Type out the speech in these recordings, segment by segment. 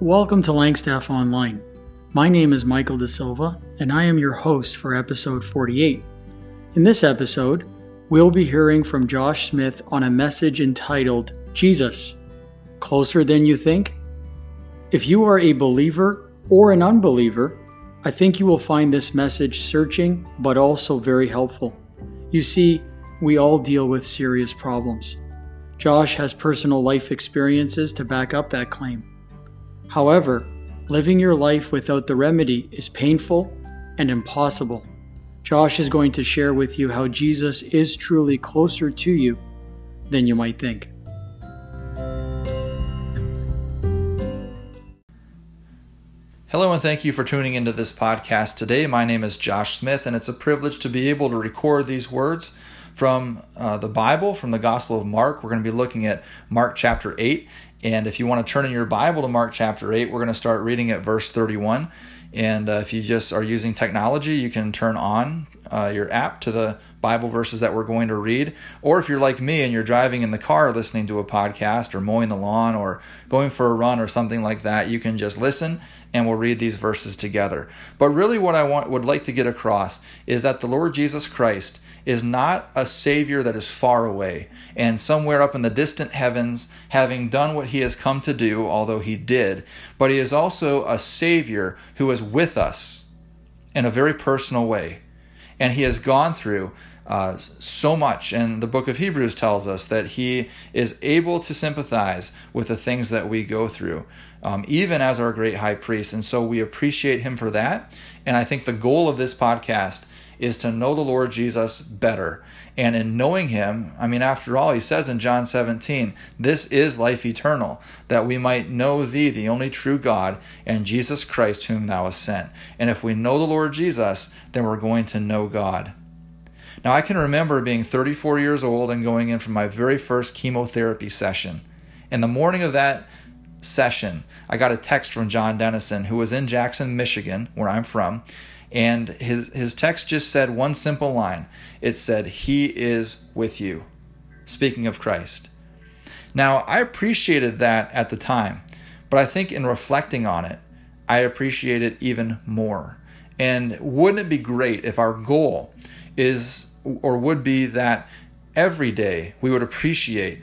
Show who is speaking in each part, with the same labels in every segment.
Speaker 1: Welcome to Langstaff Online. My name is Michael De Silva, and I am your host for episode 48. In this episode, we'll be hearing from Josh Smith on a message entitled Jesus Closer Than You Think? If you are a believer or an unbeliever, I think you will find this message searching but also very helpful. You see, we all deal with serious problems. Josh has personal life experiences to back up that claim. However, living your life without the remedy is painful and impossible. Josh is going to share with you how Jesus is truly closer to you than you might think.
Speaker 2: Hello, and thank you for tuning into this podcast today. My name is Josh Smith, and it's a privilege to be able to record these words from uh, the Bible, from the Gospel of Mark. We're going to be looking at Mark chapter 8, and if you want to turn in your Bible to Mark chapter 8, we're going to start reading at verse 31. And uh, if you just are using technology, you can turn on uh, your app to the Bible verses that we're going to read. Or if you're like me and you're driving in the car listening to a podcast or mowing the lawn or going for a run or something like that, you can just listen and we'll read these verses together. But really, what I want, would like to get across is that the Lord Jesus Christ is not a Savior that is far away and somewhere up in the distant heavens, having done what He has come to do, although He did, but He is also a Savior who is with us in a very personal way. And He has gone through uh, so much. And the book of Hebrews tells us that he is able to sympathize with the things that we go through, um, even as our great high priest. And so we appreciate him for that. And I think the goal of this podcast is to know the Lord Jesus better. And in knowing him, I mean, after all, he says in John 17, this is life eternal, that we might know thee, the only true God, and Jesus Christ, whom thou hast sent. And if we know the Lord Jesus, then we're going to know God. Now, I can remember being 34 years old and going in for my very first chemotherapy session. In the morning of that session, I got a text from John Dennison, who was in Jackson, Michigan, where I'm from, and his, his text just said one simple line it said, He is with you. Speaking of Christ. Now, I appreciated that at the time, but I think in reflecting on it, I appreciate it even more. And wouldn't it be great if our goal is or would be that every day we would appreciate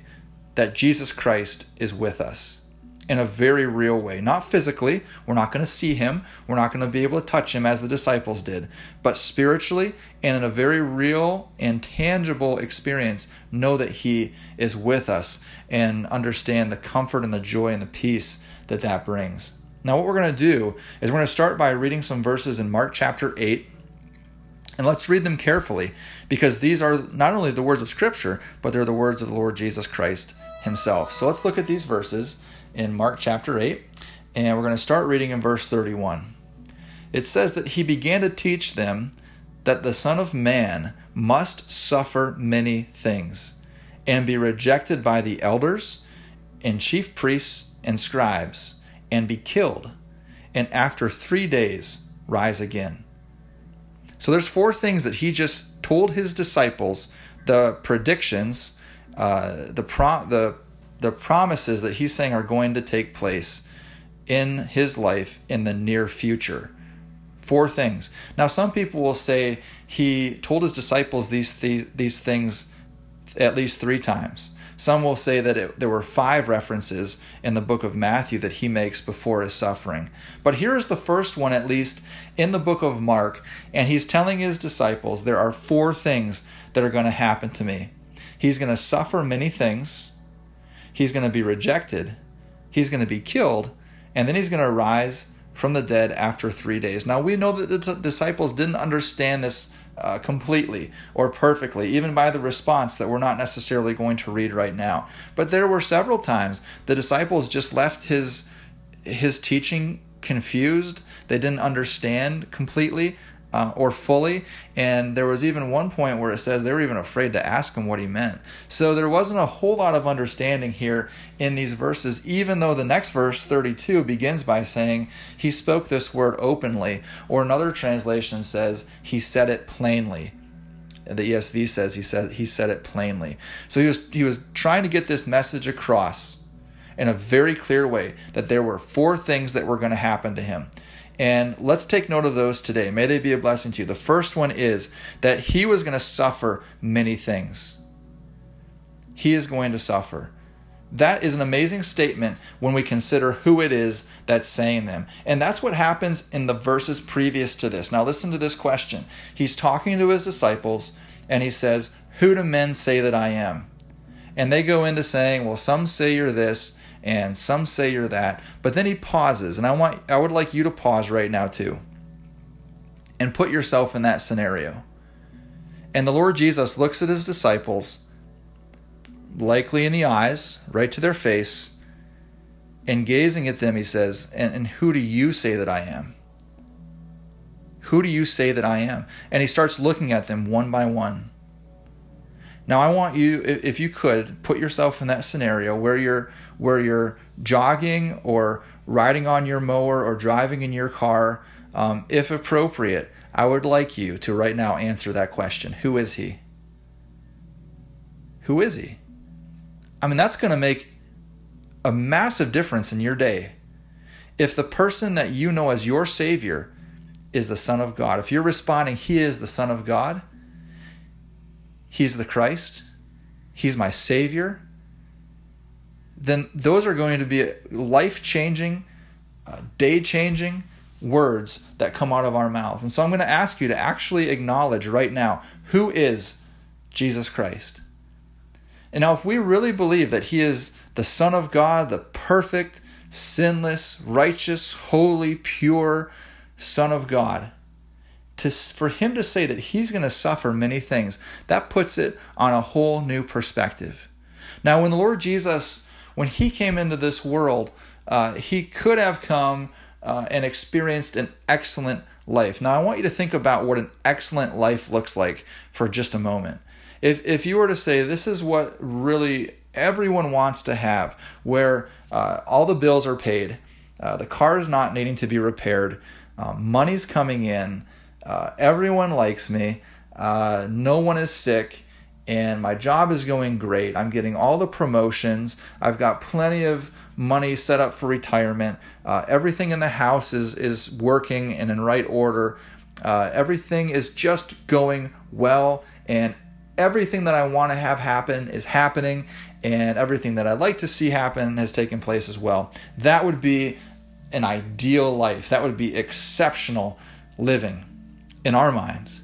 Speaker 2: that Jesus Christ is with us? In a very real way. Not physically, we're not going to see him, we're not going to be able to touch him as the disciples did, but spiritually and in a very real and tangible experience, know that he is with us and understand the comfort and the joy and the peace that that brings. Now, what we're going to do is we're going to start by reading some verses in Mark chapter 8. And let's read them carefully because these are not only the words of Scripture, but they're the words of the Lord Jesus Christ himself. So let's look at these verses in Mark chapter 8, and we're going to start reading in verse 31. It says that he began to teach them that the Son of Man must suffer many things and be rejected by the elders and chief priests and scribes and be killed, and after three days rise again. So there's four things that he just told his disciples, the predictions, uh, the pro- the the promises that he's saying are going to take place in his life in the near future. Four things. Now, some people will say he told his disciples these these, things at least three times. Some will say that it, there were five references in the book of Matthew that he makes before his suffering. But here's the first one, at least in the book of Mark, and he's telling his disciples there are four things that are going to happen to me. He's going to suffer many things he's going to be rejected, he's going to be killed, and then he's going to rise from the dead after three days. Now, we know that the t- disciples didn't understand this uh, completely or perfectly, even by the response that we're not necessarily going to read right now. But there were several times the disciples just left his his teaching confused. They didn't understand completely uh, or fully. And there was even one point where it says they were even afraid to ask him what he meant. So there wasn't a whole lot of understanding here in these verses, even though the next verse, 32, begins by saying, He spoke this word openly, or another translation says, He said it plainly. The ESV says he said he said it plainly. So he was he was trying to get this message across in a very clear way that there were four things that were going to happen to him. And let's take note of those today. May they be a blessing to you. The first one is that he was going to suffer many things. He is going to suffer. That is an amazing statement when we consider who it is that's saying them. And that's what happens in the verses previous to this. Now, listen to this question. He's talking to his disciples and he says, Who do men say that I am? And they go into saying, Well, some say you're this and some say you're that. But then he pauses, and I want I would like you to pause right now too. And put yourself in that scenario. And the Lord Jesus looks at his disciples, likely in the eyes, right to their face, and gazing at them, he says, and, and who do you say that I am? Who do you say that I am? And he starts looking at them one by one. Now I want you, if you could, put yourself in that scenario where you're where you're jogging or riding on your mower or driving in your car. Um, if appropriate, I would like you to right now answer that question: Who is he? Who is he? I mean, that's going to make a massive difference in your day. If the person that you know as your Savior is the Son of God, if you're responding, He is the Son of God He's the Christ, He's my Savior, then those are going to be life changing, uh, day changing words that come out of our mouths. And so I'm going to ask you to actually acknowledge right now who is Jesus Christ. And now, if we really believe that He is the Son of God, the perfect, sinless, righteous, holy, pure Son of God, to for him to say that he's going to suffer many things that puts it on a whole new perspective. Now when the lord jesus when he came into this world uh, he could have come uh, and experienced an excellent life. Now i want you to think about what an excellent life looks like for just a moment. If, if you were to say this is what really everyone wants to have where uh, all the bills are paid uh, the car is not needing to be repaired um, money's coming in uh, everyone likes me. Uh, no one is sick. And my job is going great. I'm getting all the promotions. I've got plenty of money set up for retirement. Uh, everything in the house is, is working and in right order. Uh, everything is just going well. And everything that I want to have happen is happening. And everything that I'd like to see happen has taken place as well. That would be an ideal life. That would be exceptional living in our minds.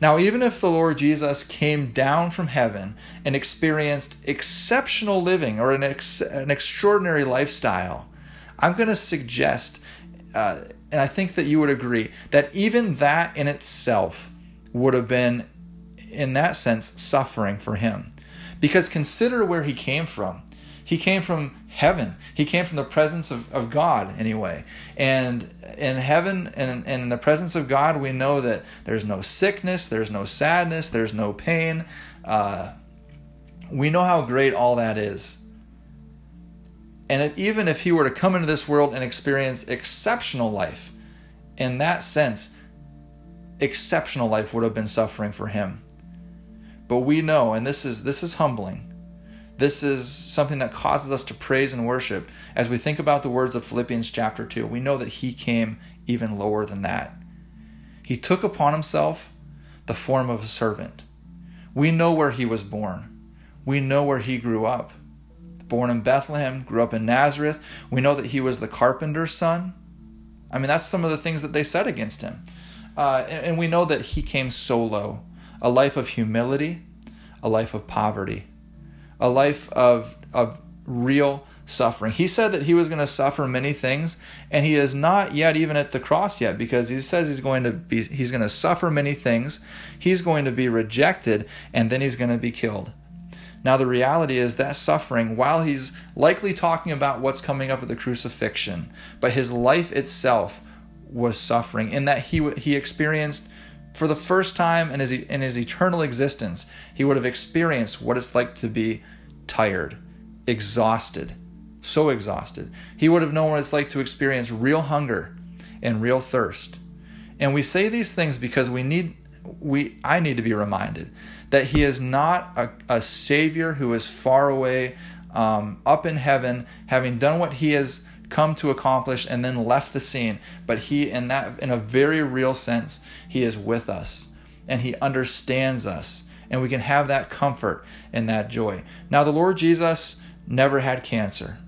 Speaker 2: Now, even if the Lord Jesus came down from heaven and experienced exceptional living or an, ex- an extraordinary lifestyle, I'm going to suggest, uh, and I think that you would agree, that even that in itself would have been, in that sense, suffering for him. Because consider where he came from. He came from heaven. He came from the presence of, of God, anyway. And in heaven and, and in the presence of God, we know that there's no sickness, there's no sadness, there's no pain. Uh, we know how great all that is. And if, even if he were to come into this world and experience exceptional life, in that sense, exceptional life would have been suffering for him. But we know, and this is this is humbling this is something that causes us to praise and worship. As we think about the words of Philippians chapter 2, we know that he came even lower than that. He took upon himself the form of a servant. We know where he was born, we know where he grew up. Born in Bethlehem, grew up in Nazareth. We know that he was the carpenter's son. I mean, that's some of the things that they said against him. Uh, and, and we know that he came so low a life of humility, a life of poverty a life of, of real suffering. He said that he was going to suffer many things, and he is not yet even at the cross yet because he says he's going to be he's going to suffer many things. He's going to be rejected, and then he's going to be killed. Now the reality is that suffering, while he's likely talking about what's coming up at the crucifixion, but his life itself was suffering in that he he experienced for the first time in his, in his eternal existence, he would have experienced what it's like to be tired, exhausted, so exhausted. He would have known what it's like to experience real hunger and real thirst. And we say these things because we need we I need to be reminded that he is not a, a savior who is far away um, up in heaven, having done what he has come to accomplish, and then left the scene. But he, in that, in a very real sense, he is with us, and he understands us, and we can have that comfort and that joy. Now, the Lord Jesus never had cancer.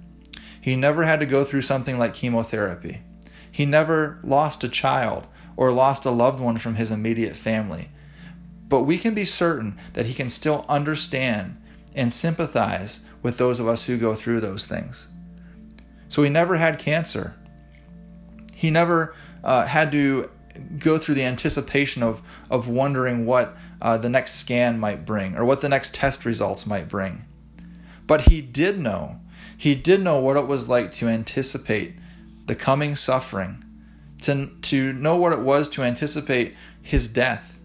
Speaker 2: He never had to go through something like chemotherapy. He never lost a child or lost a loved one from his immediate family. But we can be certain that he can still understand and sympathize with those of us who go through those things. So he never had cancer. He never uh, had to go through the anticipation of, of wondering what uh, the next scan might bring or what the next test results might bring. But he did know. He did know what it was like to anticipate the coming suffering, to, to know what it was to anticipate his death.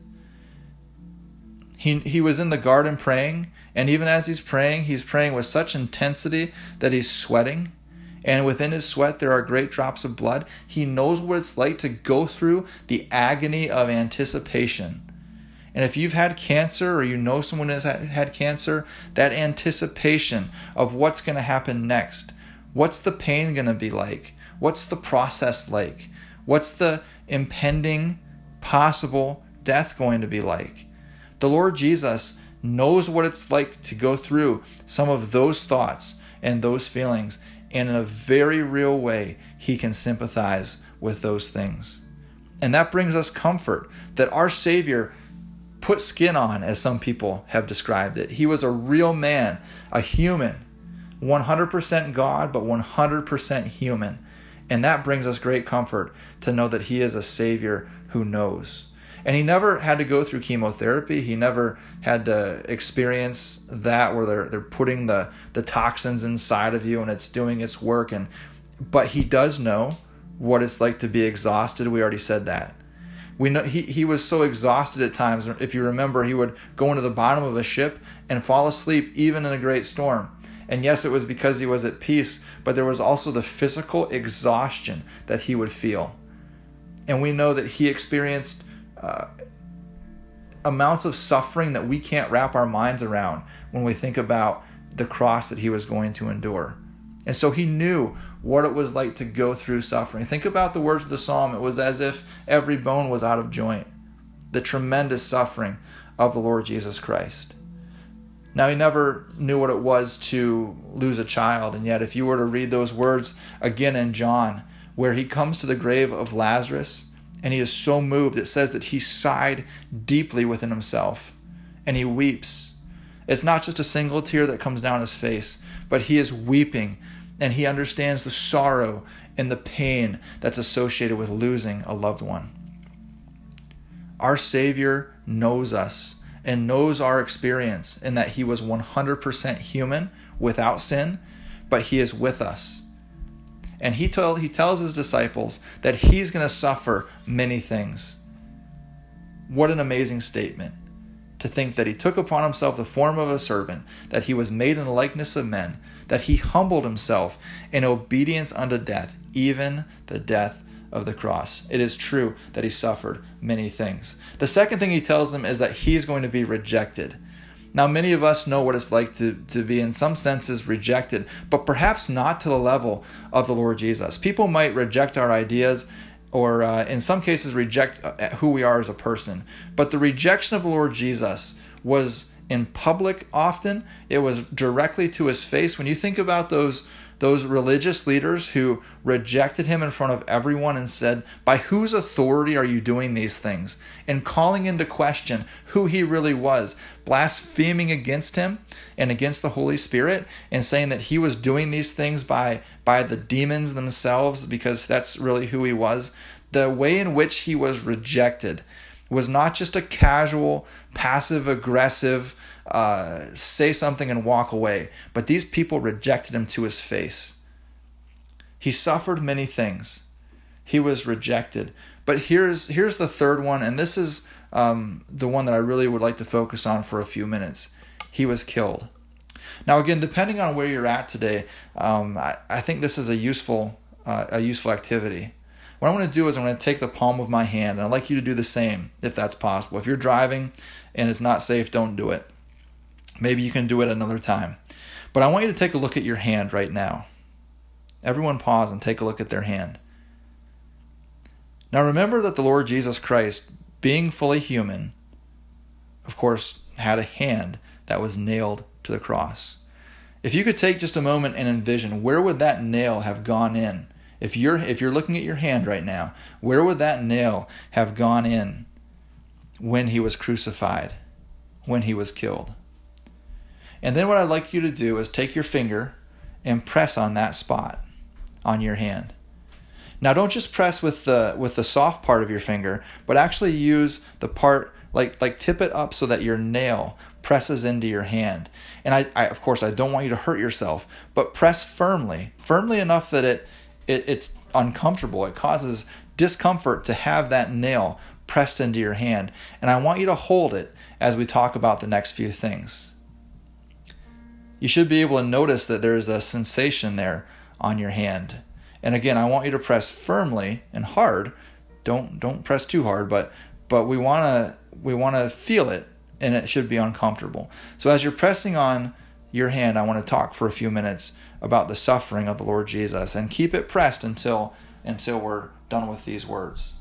Speaker 2: He, he was in the garden praying, and even as he's praying, he's praying with such intensity that he's sweating. And within his sweat, there are great drops of blood. He knows what it's like to go through the agony of anticipation. And if you've had cancer or you know someone has had cancer, that anticipation of what's going to happen next, what's the pain going to be like? What's the process like? What's the impending possible death going to be like? The Lord Jesus knows what it's like to go through some of those thoughts and those feelings. And in a very real way, he can sympathize with those things. And that brings us comfort that our Savior put skin on, as some people have described it. He was a real man, a human, 100% God, but 100% human. And that brings us great comfort to know that He is a Savior who knows. And he never had to go through chemotherapy. He never had to experience that where they're they're putting the, the toxins inside of you and it's doing its work. And but he does know what it's like to be exhausted. We already said that. We know he, he was so exhausted at times. If you remember, he would go into the bottom of a ship and fall asleep even in a great storm. And yes, it was because he was at peace, but there was also the physical exhaustion that he would feel. And we know that he experienced uh, amounts of suffering that we can't wrap our minds around when we think about the cross that he was going to endure. And so he knew what it was like to go through suffering. Think about the words of the psalm. It was as if every bone was out of joint. The tremendous suffering of the Lord Jesus Christ. Now, he never knew what it was to lose a child. And yet, if you were to read those words again in John, where he comes to the grave of Lazarus and he is so moved, it says that he sighed deeply within himself and he weeps. It's not just a single tear that comes down his face, but he is weeping and he understands the sorrow and the pain that's associated with losing a loved one. Our Savior knows us and knows our experience in that he was 100% human without sin, but he is with us and he told he tells his disciples that he's going to suffer many things. What an amazing statement to think that he took upon himself the form of a servant, that he was made in the likeness of men, that he humbled himself in obedience unto death, even the death of the cross. It is true that he suffered many things. The second thing he tells them is that he's going to be rejected. Now, many of us know what it's like to, to be, in some senses, rejected, but perhaps not to the level of the Lord Jesus. People might reject our ideas or, uh, in some cases, reject uh, who we are as a person. But the rejection of the Lord Jesus was in public often, it was directly to his face. When you think about those those religious leaders who rejected him in front of everyone and said, By whose authority are you doing these things? And calling into question who he really was, blaspheming against him and against the Holy Spirit, and saying that he was doing these things by, by the demons themselves because that's really who he was. The way in which he was rejected was not just a casual, passive aggressive, uh, say something and walk away. But these people rejected him to his face. He suffered many things. He was rejected. But here's here's the third one, and this is um, the one that I really would like to focus on for a few minutes. He was killed. Now, again, depending on where you're at today, um, I, I think this is a useful uh, a useful activity. What I'm going to do is I'm going to take the palm of my hand, and I'd like you to do the same if that's possible. If you're driving and it's not safe, don't do it. Maybe you can do it another time. But I want you to take a look at your hand right now. Everyone pause and take a look at their hand. Now remember that the Lord Jesus Christ, being fully human, of course, had a hand that was nailed to the cross. If you could take just a moment and envision where would that nail have gone in? If you're if you're looking at your hand right now, where would that nail have gone in when he was crucified, when he was killed? And then what I'd like you to do is take your finger and press on that spot on your hand. Now don't just press with the with the soft part of your finger, but actually use the part like like tip it up so that your nail presses into your hand. And I, I of course I don't want you to hurt yourself, but press firmly, firmly enough that it it, it's uncomfortable. It causes discomfort to have that nail pressed into your hand. And I want you to hold it as we talk about the next few things. You should be able to notice that there's a sensation there on your hand. And again, I want you to press firmly and hard. Don't don't press too hard, but but we want to we want to feel it and it should be uncomfortable. So as you're pressing on your hand, I want to talk for a few minutes about the suffering of the Lord Jesus and keep it pressed until until we're done with these words.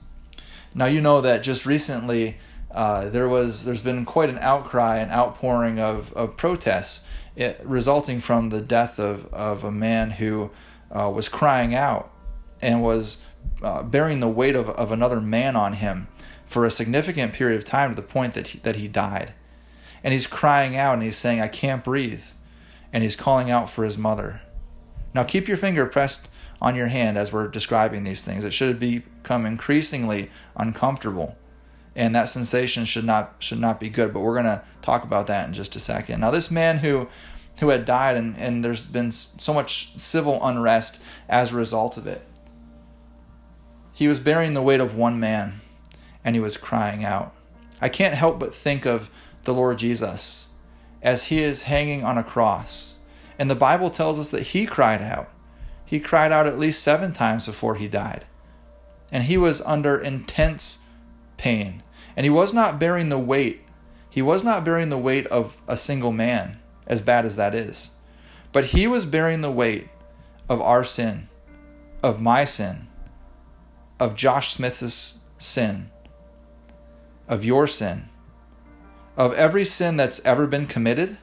Speaker 2: Now you know that just recently uh, there was there's been quite an outcry and outpouring of, of protests it, resulting from the death of, of a man who uh, was crying out and was uh, bearing the weight of, of another man on him for a significant period of time to the point that he, that he died. And he's crying out and he's saying, I can't breathe. And he's calling out for his mother. Now keep your finger pressed on your hand as we're describing these things. It should become increasingly uncomfortable. And that sensation should not should not be good, but we're going to talk about that in just a second. Now this man who who had died and, and there's been so much civil unrest as a result of it. He was bearing the weight of one man and he was crying out. I can't help but think of the Lord Jesus as he is hanging on a cross and the Bible tells us that he cried out. He cried out at least seven times before he died. And he was under intense pain. And he was not bearing the weight. He was not bearing the weight of a single man, as bad as that is. But he was bearing the weight of our sin, of my sin, of Josh Smith's sin, of your sin, of every sin that's ever been committed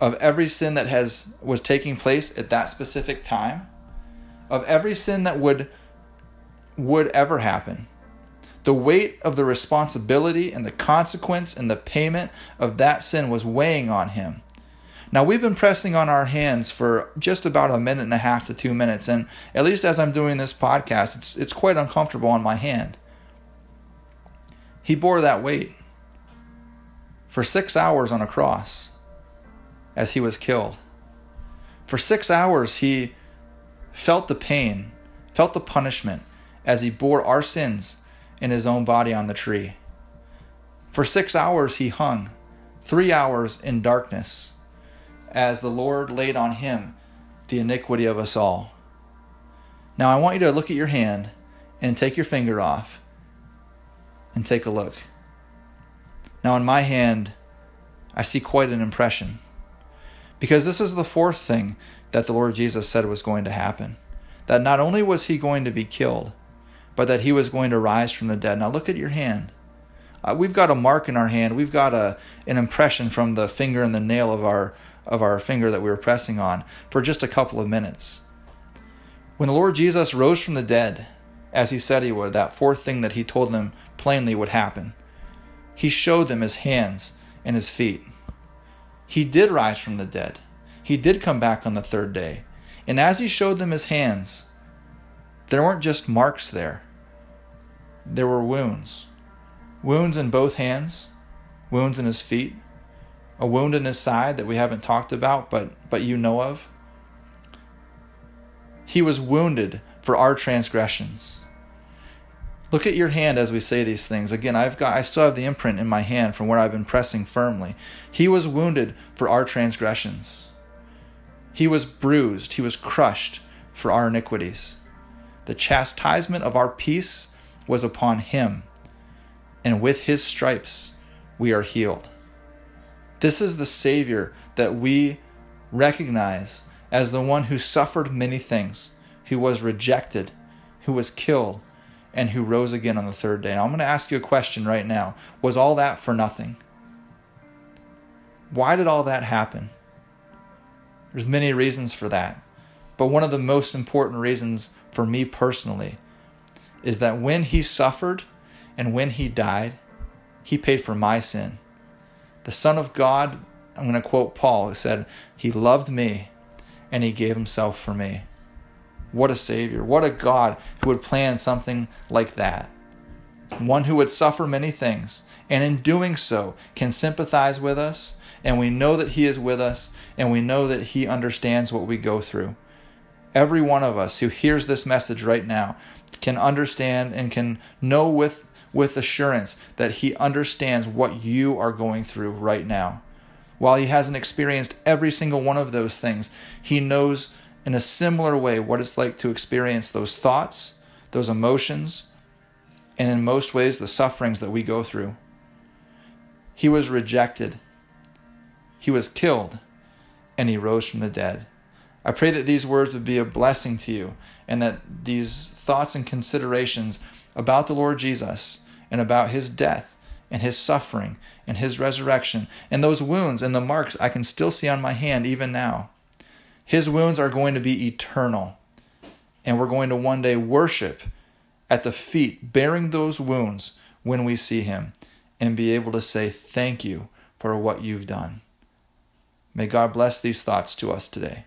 Speaker 2: of every sin that has was taking place at that specific time of every sin that would would ever happen the weight of the responsibility and the consequence and the payment of that sin was weighing on him now we've been pressing on our hands for just about a minute and a half to 2 minutes and at least as I'm doing this podcast it's it's quite uncomfortable on my hand he bore that weight for 6 hours on a cross as he was killed. For six hours, he felt the pain, felt the punishment as he bore our sins in his own body on the tree. For six hours, he hung, three hours in darkness, as the Lord laid on him the iniquity of us all. Now, I want you to look at your hand and take your finger off and take a look. Now, in my hand, I see quite an impression. Because this is the fourth thing that the Lord Jesus said was going to happen. That not only was he going to be killed, but that he was going to rise from the dead. Now look at your hand. Uh, we've got a mark in our hand. We've got a an impression from the finger and the nail of our of our finger that we were pressing on for just a couple of minutes. When the Lord Jesus rose from the dead, as he said he would, that fourth thing that he told them plainly would happen, he showed them his hands and his feet. He did rise from the dead. He did come back on the third day. And as he showed them his hands, there weren't just marks there, there were wounds. Wounds in both hands, wounds in his feet, a wound in his side that we haven't talked about, but, but you know of. He was wounded for our transgressions. Look at your hand as we say these things. Again, I've got I still have the imprint in my hand from where I've been pressing firmly. He was wounded for our transgressions. He was bruised, he was crushed for our iniquities. The chastisement of our peace was upon him, and with his stripes we are healed. This is the Savior that we recognize as the one who suffered many things, who was rejected, who was killed, and who rose again on the third day. Now, I'm going to ask you a question right now. Was all that for nothing? Why did all that happen? There's many reasons for that. But one of the most important reasons for me personally is that when he suffered and when he died, he paid for my sin. The Son of God, I'm going to quote Paul, who said, He loved me and he gave himself for me. What a Savior. What a God who would plan something like that. One who would suffer many things, and in doing so can sympathize with us, and we know that He is with us, and we know that He understands what we go through. Every one of us who hears this message right now can understand and can know with, with assurance that He understands what you are going through right now. While He hasn't experienced every single one of those things, He knows in a similar way what it's like to experience those thoughts, those emotions, and in most ways the sufferings that we go through. He was rejected, he was killed, and he rose from the dead. I pray that these words would be a blessing to you and that these thoughts and considerations about the Lord Jesus and about his death and his suffering and his resurrection and those wounds and the marks I can still see on my hand even now his wounds are going to be eternal. And we're going to one day worship at the feet, bearing those wounds when we see him, and be able to say, Thank you for what you've done. May God bless these thoughts to us today.